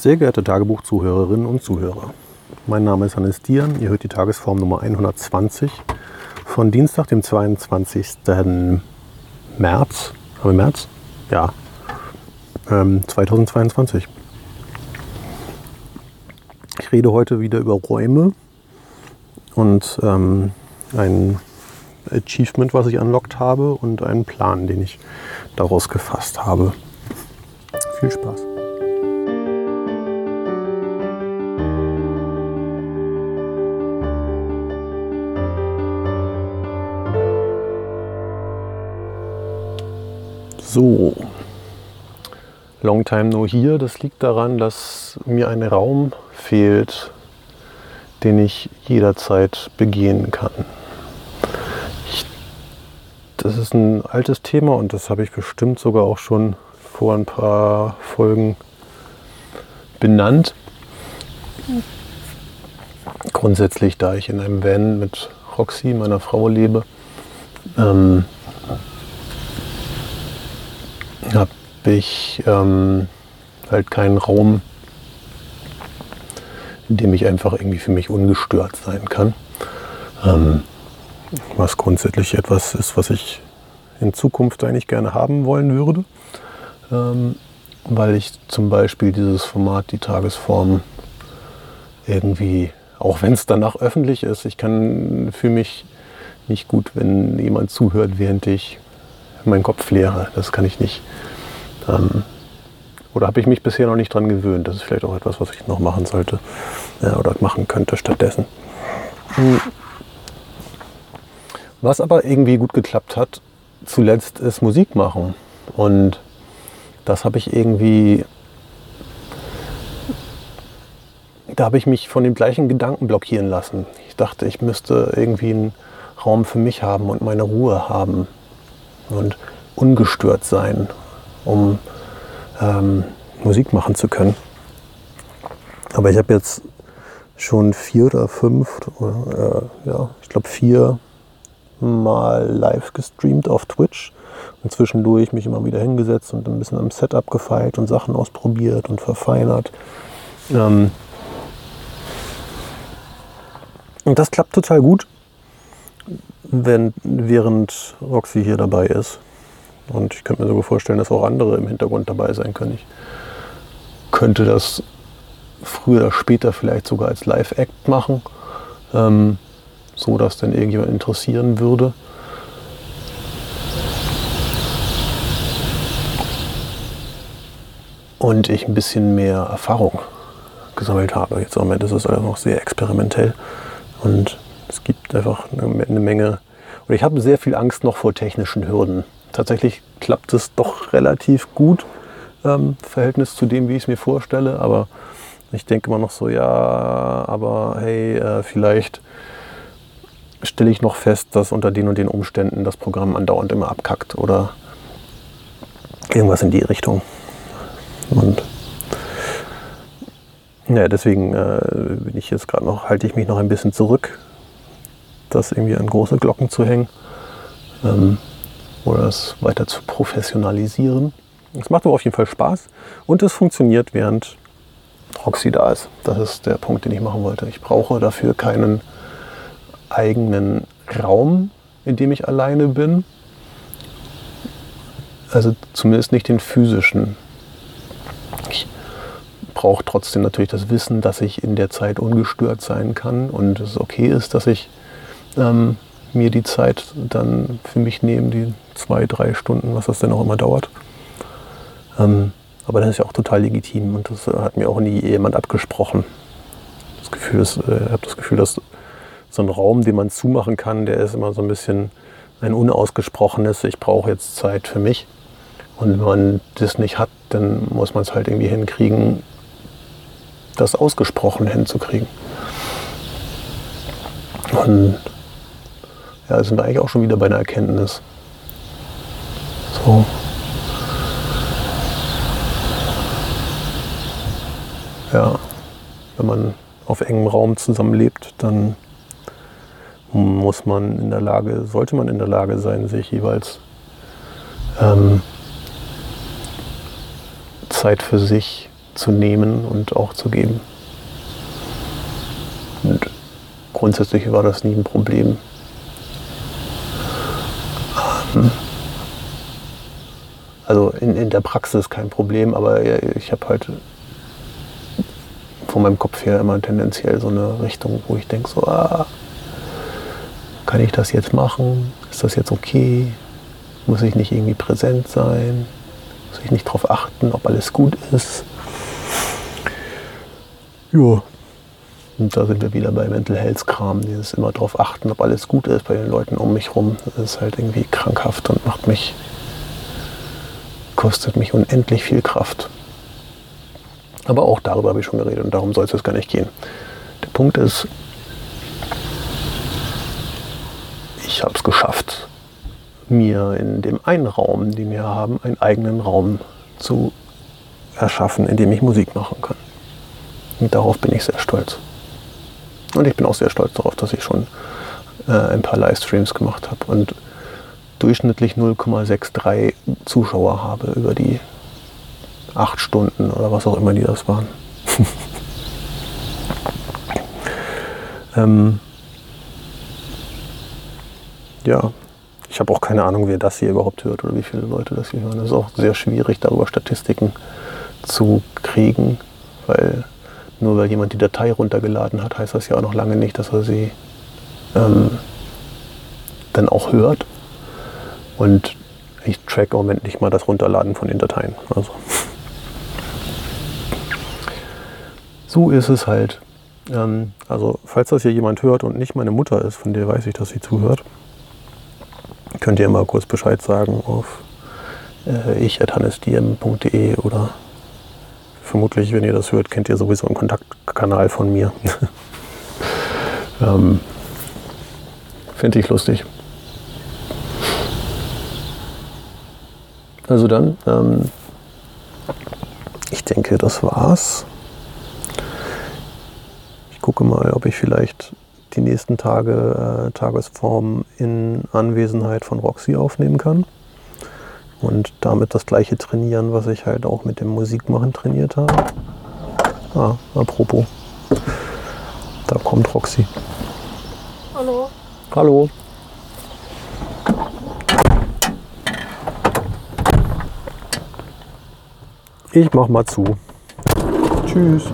Sehr geehrte Tagebuchzuhörerinnen und Zuhörer, mein Name ist Hannes Dieren. Ihr hört die Tagesform Nummer 120 von Dienstag, dem 22. März. Haben wir März? Ja. Ähm, 2022. Ich rede heute wieder über Räume und ähm, ein Achievement, was ich unlockt habe und einen Plan, den ich daraus gefasst habe. Viel Spaß. So, Long Time No Here, das liegt daran, dass mir ein Raum fehlt, den ich jederzeit begehen kann. Ich, das ist ein altes Thema und das habe ich bestimmt sogar auch schon vor ein paar Folgen benannt. Grundsätzlich, da ich in einem Van mit Roxy, meiner Frau, lebe, ähm, habe ich ähm, halt keinen Raum, in dem ich einfach irgendwie für mich ungestört sein kann. Ähm, was grundsätzlich etwas ist, was ich in Zukunft eigentlich gerne haben wollen würde, ähm, weil ich zum Beispiel dieses Format, die Tagesform, irgendwie, auch wenn es danach öffentlich ist, ich kann für mich nicht gut, wenn jemand zuhört, während ich meinen Kopf leere. Das kann ich nicht. Ähm, oder habe ich mich bisher noch nicht dran gewöhnt? Das ist vielleicht auch etwas, was ich noch machen sollte äh, oder machen könnte stattdessen. Hm. Was aber irgendwie gut geklappt hat, zuletzt ist Musik machen. Und das habe ich irgendwie, da habe ich mich von dem gleichen Gedanken blockieren lassen. Ich dachte, ich müsste irgendwie einen Raum für mich haben und meine Ruhe haben und ungestört sein um ähm, Musik machen zu können. Aber ich habe jetzt schon vier oder fünf, äh, ja, ich glaube vier Mal live gestreamt auf Twitch und zwischendurch mich immer wieder hingesetzt und ein bisschen am Setup gefeilt und Sachen ausprobiert und verfeinert. Ähm und das klappt total gut, wenn, während Roxy hier dabei ist. Und ich könnte mir sogar vorstellen, dass auch andere im Hintergrund dabei sein können. Ich könnte das früher oder später vielleicht sogar als Live-Act machen, ähm, so dass dann irgendjemand interessieren würde. Und ich ein bisschen mehr Erfahrung gesammelt habe. Jetzt im Moment ist es alles noch sehr experimentell und es gibt einfach eine Menge. Und ich habe sehr viel Angst noch vor technischen Hürden tatsächlich klappt es doch relativ gut, ähm, Verhältnis zu dem, wie ich es mir vorstelle. Aber ich denke immer noch so, ja, aber hey, äh, vielleicht stelle ich noch fest, dass unter den und den Umständen das Programm andauernd immer abkackt oder irgendwas in die Richtung. Und ja, deswegen äh, bin ich jetzt gerade noch, halte ich mich noch ein bisschen zurück, das irgendwie an große Glocken zu hängen. Ähm, oder es weiter zu professionalisieren. Es macht aber auf jeden Fall Spaß und es funktioniert, während Roxy da ist. Das ist der Punkt, den ich machen wollte. Ich brauche dafür keinen eigenen Raum, in dem ich alleine bin. Also zumindest nicht den physischen. Ich brauche trotzdem natürlich das Wissen, dass ich in der Zeit ungestört sein kann und es okay ist, dass ich ähm, mir die Zeit dann für mich nehme, die zwei, drei Stunden, was das denn auch immer dauert. Ähm, aber das ist ja auch total legitim und das äh, hat mir auch nie jemand abgesprochen. Das Gefühl ist, äh, ich habe das Gefühl, dass so ein Raum, den man zumachen kann, der ist immer so ein bisschen ein unausgesprochenes, ich brauche jetzt Zeit für mich. Und wenn man das nicht hat, dann muss man es halt irgendwie hinkriegen, das ausgesprochen hinzukriegen. Und ja, sind wir eigentlich auch schon wieder bei einer Erkenntnis. So. Ja, wenn man auf engem Raum zusammenlebt, dann muss man in der Lage, sollte man in der Lage sein, sich jeweils ähm, Zeit für sich zu nehmen und auch zu geben. Und grundsätzlich war das nie ein Problem. Ähm, also in, in der Praxis kein Problem, aber ich habe halt von meinem Kopf her immer tendenziell so eine Richtung, wo ich denke, so, ah, kann ich das jetzt machen? Ist das jetzt okay? Muss ich nicht irgendwie präsent sein? Muss ich nicht darauf achten, ob alles gut ist? Ja. Und da sind wir wieder bei Mental Health Kram, dieses immer darauf achten, ob alles gut ist bei den Leuten um mich rum. Das ist halt irgendwie krankhaft und macht mich, kostet mich unendlich viel Kraft. Aber auch darüber habe ich schon geredet und darum soll es jetzt gar nicht gehen. Der Punkt ist, ich habe es geschafft, mir in dem einen Raum, den wir haben, einen eigenen Raum zu erschaffen, in dem ich Musik machen kann. Und darauf bin ich sehr stolz. Und ich bin auch sehr stolz darauf, dass ich schon äh, ein paar Livestreams gemacht habe und durchschnittlich 0,63 Zuschauer habe über die acht Stunden oder was auch immer die das waren. ähm, ja, ich habe auch keine Ahnung, wer das hier überhaupt hört oder wie viele Leute das hier hören. Es ist auch sehr schwierig, darüber Statistiken zu kriegen, weil nur weil jemand die Datei runtergeladen hat, heißt das ja auch noch lange nicht, dass er sie ähm, dann auch hört. Und ich track im Moment nicht mal das Runterladen von den Dateien. Also. So ist es halt. Ähm, also, falls das hier jemand hört und nicht meine Mutter ist, von der weiß ich, dass sie zuhört, könnt ihr mal kurz Bescheid sagen auf äh, ich.hannesdiem.de oder vermutlich, wenn ihr das hört, kennt ihr sowieso einen Kontaktkanal von mir. ähm, Finde ich lustig. Also dann, ähm, ich denke, das war's. Ich gucke mal, ob ich vielleicht die nächsten Tage äh, Tagesform in Anwesenheit von Roxy aufnehmen kann. Und damit das gleiche trainieren, was ich halt auch mit dem Musikmachen trainiert habe. Ah, apropos. Da kommt Roxy. Hallo. Hallo. Ich mach mal zu. Tschüss.